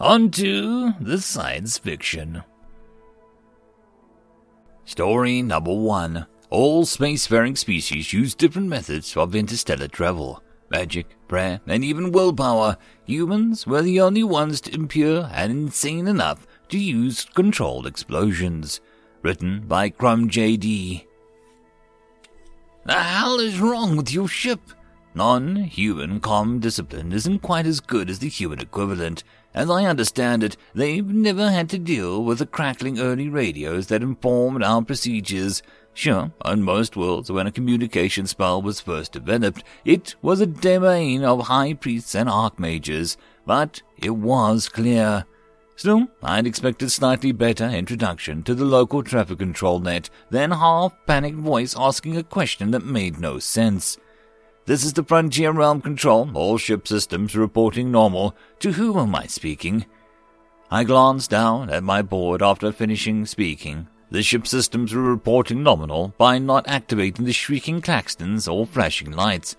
On to the science fiction. Story number one. All spacefaring species use different methods of interstellar travel. Magic, prayer, and even willpower. Humans were the only ones to impure and insane enough to use controlled explosions. Written by Crumb JD. The hell is wrong with your ship? Non-human comm discipline isn't quite as good as the human equivalent. As I understand it, they've never had to deal with the crackling early radios that informed our procedures. Sure, on most worlds, when a communication spell was first developed, it was a domain of high priests and archmages, but it was clear. Still, I'd expected slightly better introduction to the local traffic control net than half-panicked voice asking a question that made no sense. This is the Frontier Realm Control, all ship systems reporting normal. To whom am I speaking? I glanced down at my board after finishing speaking. The ship systems were reporting nominal by not activating the shrieking claxons or flashing lights.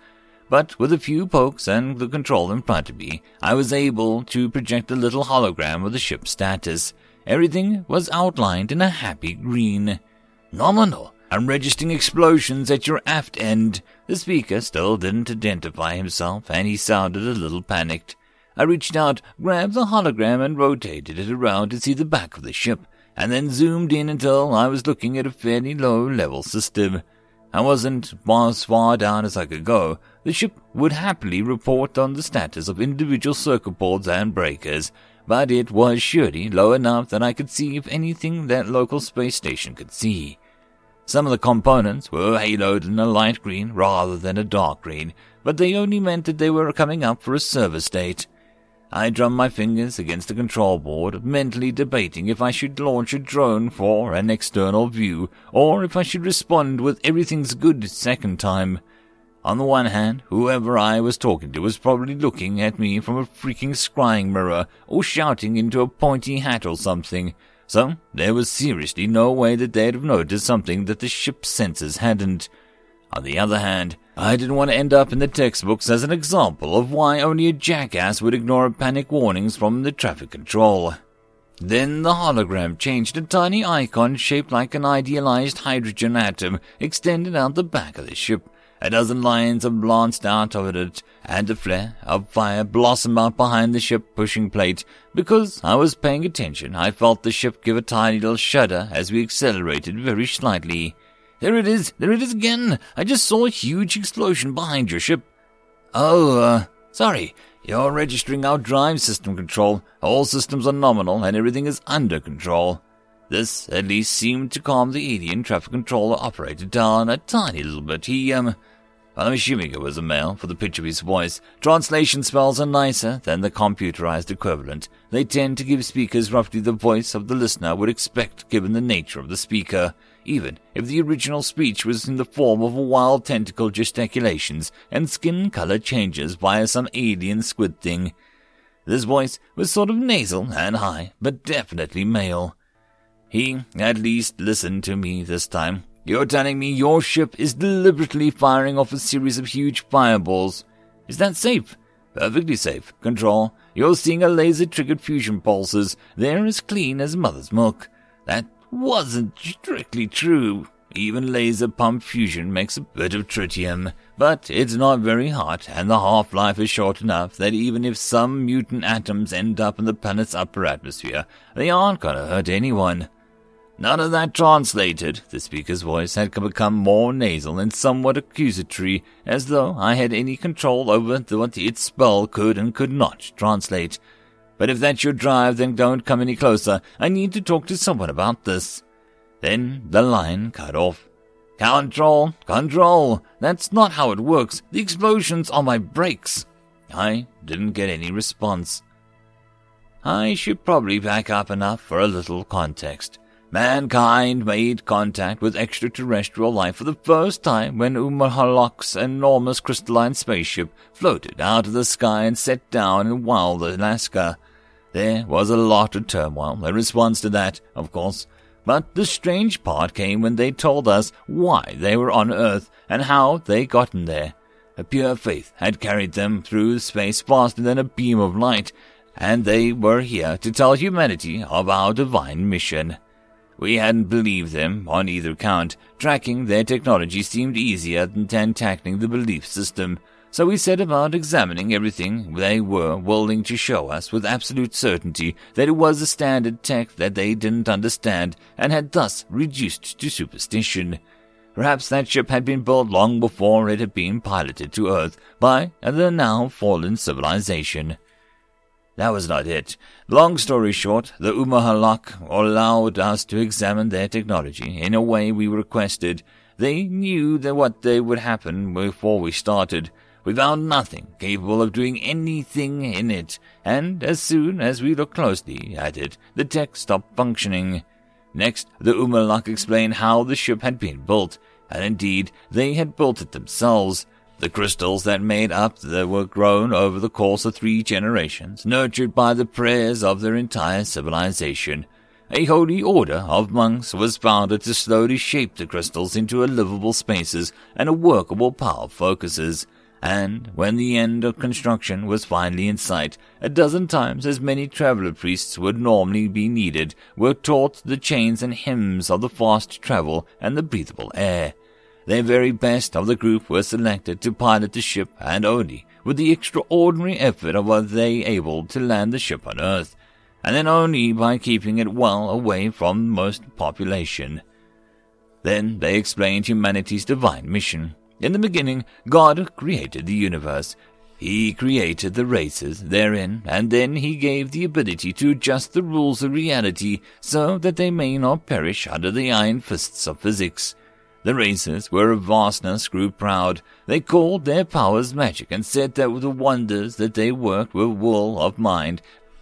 But with a few pokes and the control in front of me, I was able to project a little hologram of the ship's status. Everything was outlined in a happy green. Nominal. I'm registering explosions at your aft end. The speaker still didn't identify himself, and he sounded a little panicked. I reached out, grabbed the hologram, and rotated it around to see the back of the ship, and then zoomed in until I was looking at a fairly low level system. I wasn't as far down as I could go. The ship would happily report on the status of individual circuit boards and breakers, but it was surely low enough that I could see if anything that local space station could see. Some of the components were haloed in a light green rather than a dark green, but they only meant that they were coming up for a service date. I drummed my fingers against the control board, mentally debating if I should launch a drone for an external view, or if I should respond with everything's good second time. On the one hand, whoever I was talking to was probably looking at me from a freaking scrying mirror, or shouting into a pointy hat or something. So there was seriously no way that they'd have noticed something that the ship's sensors hadn't. On the other hand, I didn't want to end up in the textbooks as an example of why only a jackass would ignore panic warnings from the traffic control. Then the hologram changed a tiny icon shaped like an idealized hydrogen atom extended out the back of the ship. A dozen lines have lanced out of it, and a flare of fire blossomed out behind the ship pushing plate. Because I was paying attention, I felt the ship give a tiny little shudder as we accelerated very slightly. There it is, there it is again! I just saw a huge explosion behind your ship. Oh, uh, sorry. You're registering our drive system control. All systems are nominal and everything is under control. This at least seemed to calm the alien traffic controller operator down a tiny little bit. He, um, I'm assuming it was a male for the pitch of his voice. Translation spells are nicer than the computerized equivalent. They tend to give speakers roughly the voice of the listener would expect given the nature of the speaker, even if the original speech was in the form of wild tentacle gesticulations and skin color changes via some alien squid thing. This voice was sort of nasal and high, but definitely male. He at least listened to me this time. You're telling me your ship is deliberately firing off a series of huge fireballs. Is that safe? Perfectly safe. Control. You're seeing a laser triggered fusion pulses. They're as clean as mother's milk. That wasn't strictly true. Even laser pump fusion makes a bit of tritium, but it's not very hot, and the half life is short enough that even if some mutant atoms end up in the planet's upper atmosphere, they aren't gonna hurt anyone. None of that translated. The speaker's voice had become more nasal and somewhat accusatory, as though I had any control over what its spell could and could not translate. But if that's your drive, then don't come any closer. I need to talk to someone about this. Then the line cut off. Control, control. That's not how it works. The explosions are my brakes. I didn't get any response. I should probably back up enough for a little context. Mankind made contact with extraterrestrial life for the first time when Umahalak's enormous crystalline spaceship floated out of the sky and set down in wild Alaska. There was a lot of turmoil in response to that, of course, but the strange part came when they told us why they were on Earth and how they gotten there. A pure faith had carried them through space faster than a beam of light, and they were here to tell humanity of our divine mission. We hadn't believed them on either count. Tracking their technology seemed easier than tackling the belief system, so we set about examining everything they were willing to show us with absolute certainty that it was a standard tech that they didn't understand and had thus reduced to superstition. Perhaps that ship had been built long before it had been piloted to Earth by the now fallen civilization. That was not it. Long story short, the Umahalak allowed us to examine their technology in a way we requested. They knew that what they would happen before we started. We found nothing capable of doing anything in it, and as soon as we looked closely at it, the tech stopped functioning. Next, the Umalak explained how the ship had been built, and indeed they had built it themselves. The crystals that made up the were grown over the course of three generations, nurtured by the prayers of their entire civilization. A holy order of monks was founded to slowly shape the crystals into livable spaces and a workable power focuses. And when the end of construction was finally in sight, a dozen times as many traveler priests would normally be needed were taught the chains and hymns of the fast travel and the breathable air. The very best of the group were selected to pilot the ship, and only with the extraordinary effort of were they able to land the ship on Earth, and then only by keeping it well away from most population. Then they explained humanity's divine mission. In the beginning, God created the universe. He created the races therein, and then he gave the ability to adjust the rules of reality so that they may not perish under the iron fists of physics. The races were of vastness grew proud. They called their powers magic and said that the wonders that they worked were wool of mind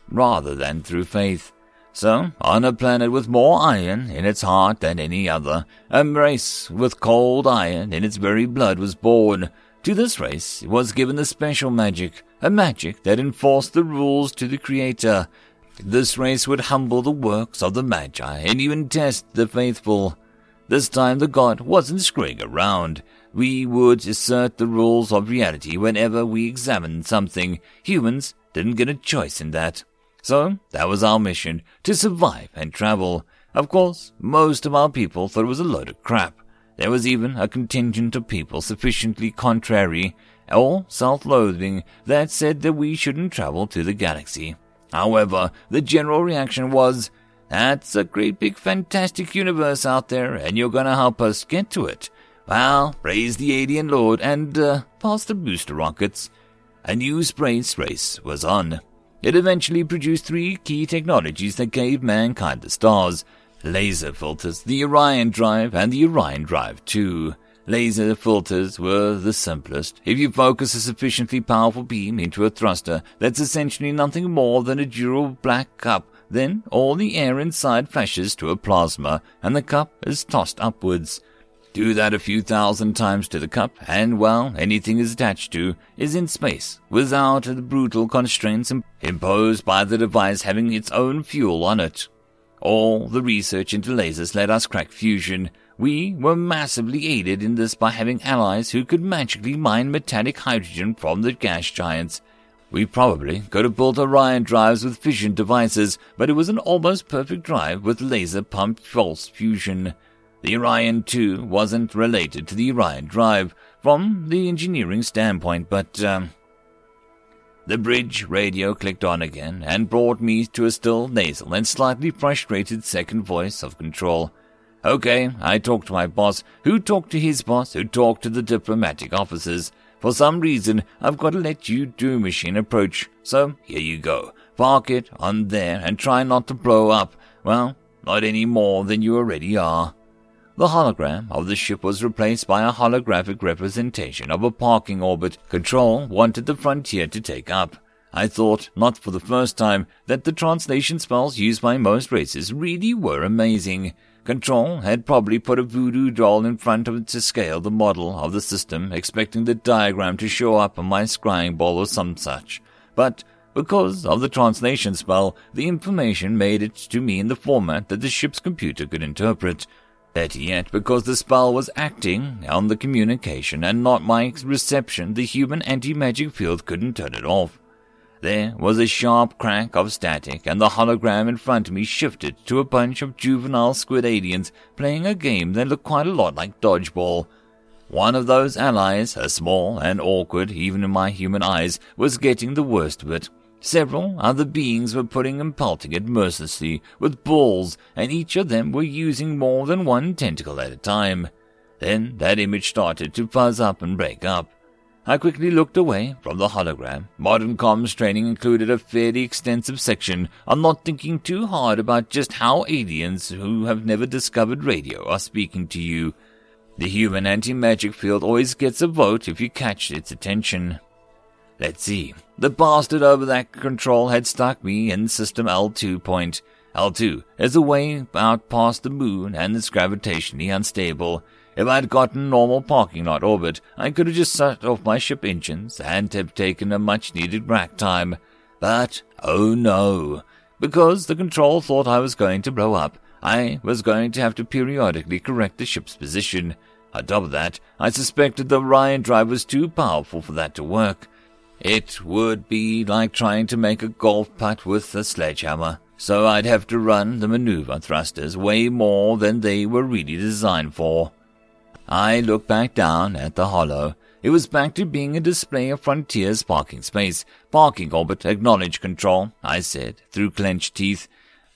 rather than through faith. So, on a planet with more iron in its heart than any other, a race with cold iron in its very blood was born. To this race was given the special magic, a magic that enforced the rules to the Creator. This race would humble the works of the Magi and even test the faithful. This time the god wasn't screwing around. We would assert the rules of reality whenever we examined something. Humans didn't get a choice in that. So that was our mission, to survive and travel. Of course, most of our people thought it was a load of crap. There was even a contingent of people sufficiently contrary or self-loathing that said that we shouldn't travel to the galaxy. However, the general reaction was, that's a great big fantastic universe out there, and you're gonna help us get to it. Well, praise the alien lord and uh, pass the booster rockets. A new space race was on. It eventually produced three key technologies that gave mankind the stars. Laser filters, the Orion Drive, and the Orion Drive 2. Laser filters were the simplest. If you focus a sufficiently powerful beam into a thruster that's essentially nothing more than a dual black cup then all the air inside flashes to a plasma, and the cup is tossed upwards. Do that a few thousand times to the cup, and well, anything is attached to is in space, without the brutal constraints imposed by the device having its own fuel on it. All the research into lasers let us crack fusion. We were massively aided in this by having allies who could magically mine metallic hydrogen from the gas giants. We probably could have built Orion drives with fission devices, but it was an almost perfect drive with laser pumped false fusion. The Orion 2 wasn't related to the Orion drive from the engineering standpoint, but, um, the bridge radio clicked on again and brought me to a still nasal and slightly frustrated second voice of control. Okay, I talked to my boss, who talked to his boss, who talked to the diplomatic officers. For some reason, I've got to let you do machine approach. So here you go. Park it on there and try not to blow up. Well, not any more than you already are. The hologram of the ship was replaced by a holographic representation of a parking orbit Control wanted the Frontier to take up. I thought, not for the first time, that the translation spells used by most races really were amazing. Control had probably put a voodoo doll in front of it to scale the model of the system, expecting the diagram to show up on my scrying ball or some such. But because of the translation spell, the information made it to me in the format that the ship's computer could interpret. Better yet, because the spell was acting on the communication and not my reception, the human anti-magic field couldn't turn it off. There was a sharp crack of static, and the hologram in front of me shifted to a bunch of juvenile squid aliens playing a game that looked quite a lot like dodgeball. One of those allies, a small and awkward even in my human eyes, was getting the worst of it. Several other beings were putting and pelting it mercilessly with balls, and each of them were using more than one tentacle at a time. Then that image started to fuzz up and break up. I quickly looked away from the hologram. Modern comms training included a fairly extensive section on not thinking too hard about just how aliens who have never discovered radio are speaking to you. The human anti-magic field always gets a vote if you catch its attention. Let's see. The bastard over that control had stuck me in system L2 point. L2 is a way out past the moon and it's gravitationally unstable. If I'd gotten normal parking lot orbit, I could have just shut off my ship engines and have taken a much needed rack time. But, oh no. Because the control thought I was going to blow up, I was going to have to periodically correct the ship's position. On top of that, I suspected the Orion drive was too powerful for that to work. It would be like trying to make a golf putt with a sledgehammer, so I'd have to run the maneuver thrusters way more than they were really designed for. I looked back down at the hollow. It was back to being a display of Frontier's parking space. Parking orbit, acknowledge control, I said, through clenched teeth.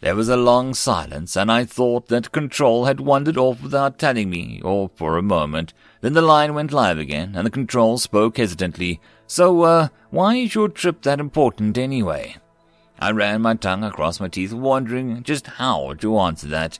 There was a long silence, and I thought that control had wandered off without telling me, or for a moment. Then the line went live again, and the control spoke hesitantly. So, uh, why is your trip that important anyway? I ran my tongue across my teeth, wondering just how to answer that.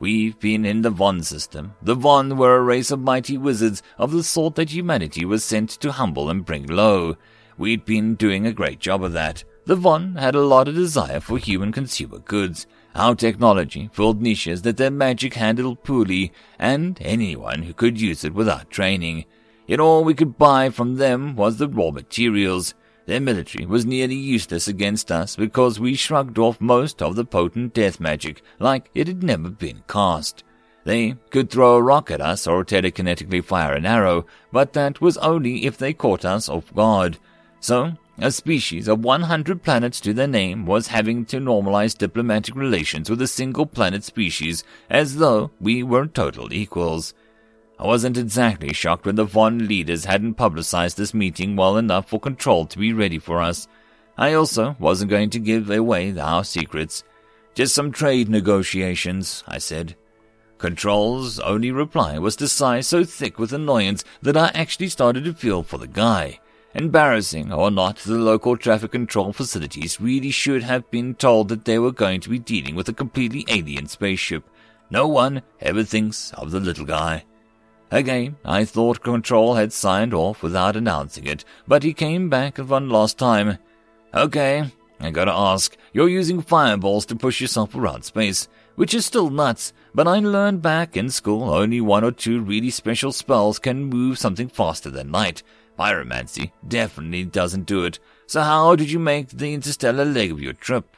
We've been in the Von system. The Von were a race of mighty wizards of the sort that humanity was sent to humble and bring low. We'd been doing a great job of that. The Von had a lot of desire for human consumer goods. Our technology filled niches that their magic handled poorly, and anyone who could use it without training. Yet all we could buy from them was the raw materials. Their military was nearly useless against us because we shrugged off most of the potent death magic like it had never been cast. They could throw a rock at us or telekinetically fire an arrow, but that was only if they caught us off guard. So, a species of 100 planets to their name was having to normalize diplomatic relations with a single planet species as though we were total equals. I wasn't exactly shocked when the Von leaders hadn't publicized this meeting well enough for Control to be ready for us. I also wasn't going to give away our secrets. Just some trade negotiations, I said. Control's only reply was to sigh so thick with annoyance that I actually started to feel for the guy. Embarrassing or not, the local traffic control facilities really should have been told that they were going to be dealing with a completely alien spaceship. No one ever thinks of the little guy. Again, I thought Control had signed off without announcing it, but he came back one last time. Okay, I gotta ask, you're using fireballs to push yourself around space, which is still nuts, but I learned back in school only one or two really special spells can move something faster than light. Pyromancy definitely doesn't do it, so how did you make the interstellar leg of your trip?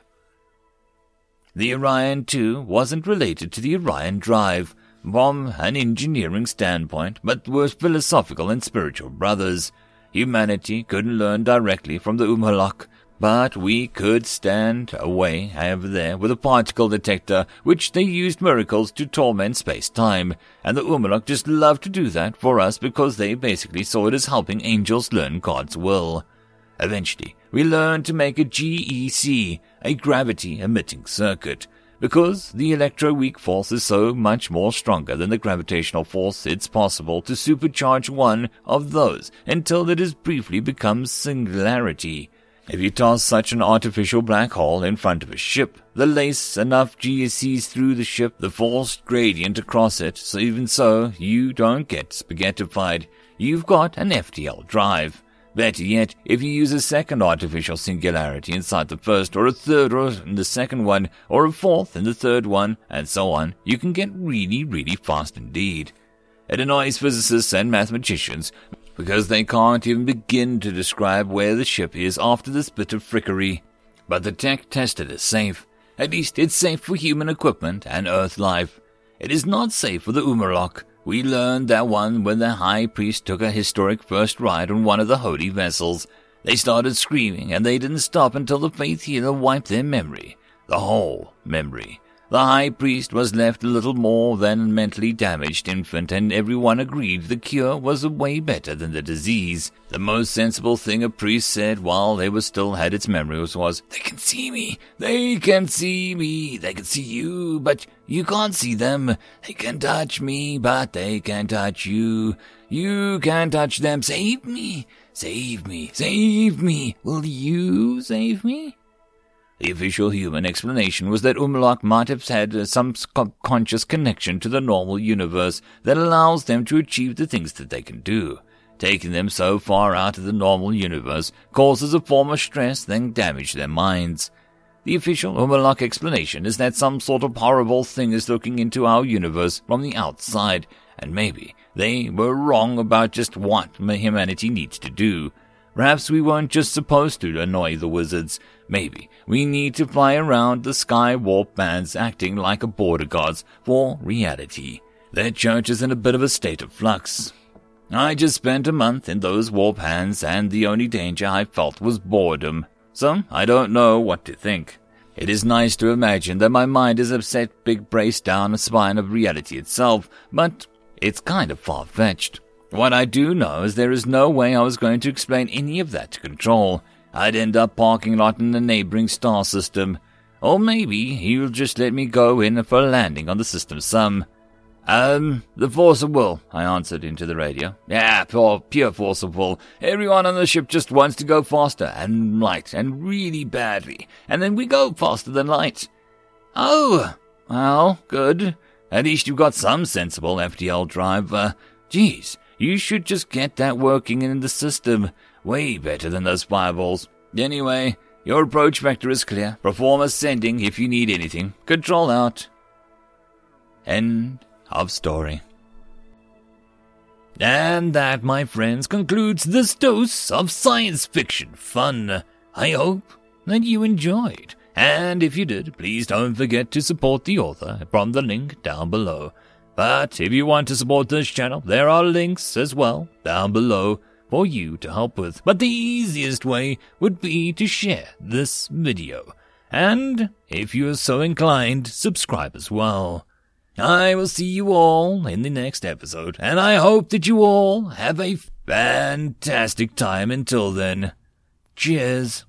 The Orion 2 wasn't related to the Orion Drive, from an engineering standpoint, but were philosophical and spiritual brothers. Humanity couldn't learn directly from the Umhalak, but we could stand away over there with a particle detector, which they used miracles to torment space-time, and the Umalak just loved to do that for us because they basically saw it as helping angels learn God's will. Eventually, we learned to make a GEC, a gravity-emitting circuit, because the electroweak force is so much more stronger than the gravitational force, it's possible to supercharge one of those until it has briefly become singularity. If you toss such an artificial black hole in front of a ship, the lace enough GECs through the ship, the forced gradient across it, so even so, you don't get spaghettified. You've got an FTL drive. Better yet, if you use a second artificial singularity inside the first, or a third or in the second one, or a fourth in the third one, and so on, you can get really, really fast indeed. It annoys physicists and mathematicians because they can't even begin to describe where the ship is after this bit of frickery. But the tech tested is safe. At least it's safe for human equipment and Earth life. It is not safe for the Ummerloch. We learned that one when the high priest took a historic first ride on one of the holy vessels. They started screaming, and they didn't stop until the faith healer wiped their memory. The whole memory. The high priest was left a little more than a mentally damaged infant, and everyone agreed the cure was way better than the disease. The most sensible thing a priest said while they were still had its memories was, They can see me, they can see me, they can see you, but you can't see them. They can touch me, but they can't touch you. You can't touch them. Save me, save me, save me. Will you save me? The official human explanation was that Umlock might have had uh, some subconscious connection to the normal universe that allows them to achieve the things that they can do. Taking them so far out of the normal universe causes a form of stress that damage their minds. The official Umlock explanation is that some sort of horrible thing is looking into our universe from the outside, and maybe they were wrong about just what humanity needs to do. Perhaps we weren't just supposed to annoy the wizards. Maybe we need to fly around the sky warp bands acting like a border guards for reality. Their church is in a bit of a state of flux. I just spent a month in those warp hands, and the only danger I felt was boredom. So I don't know what to think. It is nice to imagine that my mind is upset big brace down a spine of reality itself, but it's kind of far fetched. What I do know is there is no way I was going to explain any of that to Control. I'd end up parking lot in the neighboring star system. Or maybe he'll just let me go in for a landing on the system some. Um, the force of will, I answered into the radio. Yeah, pure, pure force of will. Everyone on the ship just wants to go faster and light and really badly. And then we go faster than light. Oh, well, good. At least you've got some sensible FTL drive. Uh, geez, you should just get that working in the system. Way better than those fireballs. Anyway, your approach vector is clear. Perform ascending if you need anything. Control out. End of story. And that, my friends, concludes this dose of science fiction fun. I hope that you enjoyed. And if you did, please don't forget to support the author from the link down below. But if you want to support this channel, there are links as well down below for you to help with. But the easiest way would be to share this video. And if you are so inclined, subscribe as well. I will see you all in the next episode, and I hope that you all have a fantastic time until then. Cheers.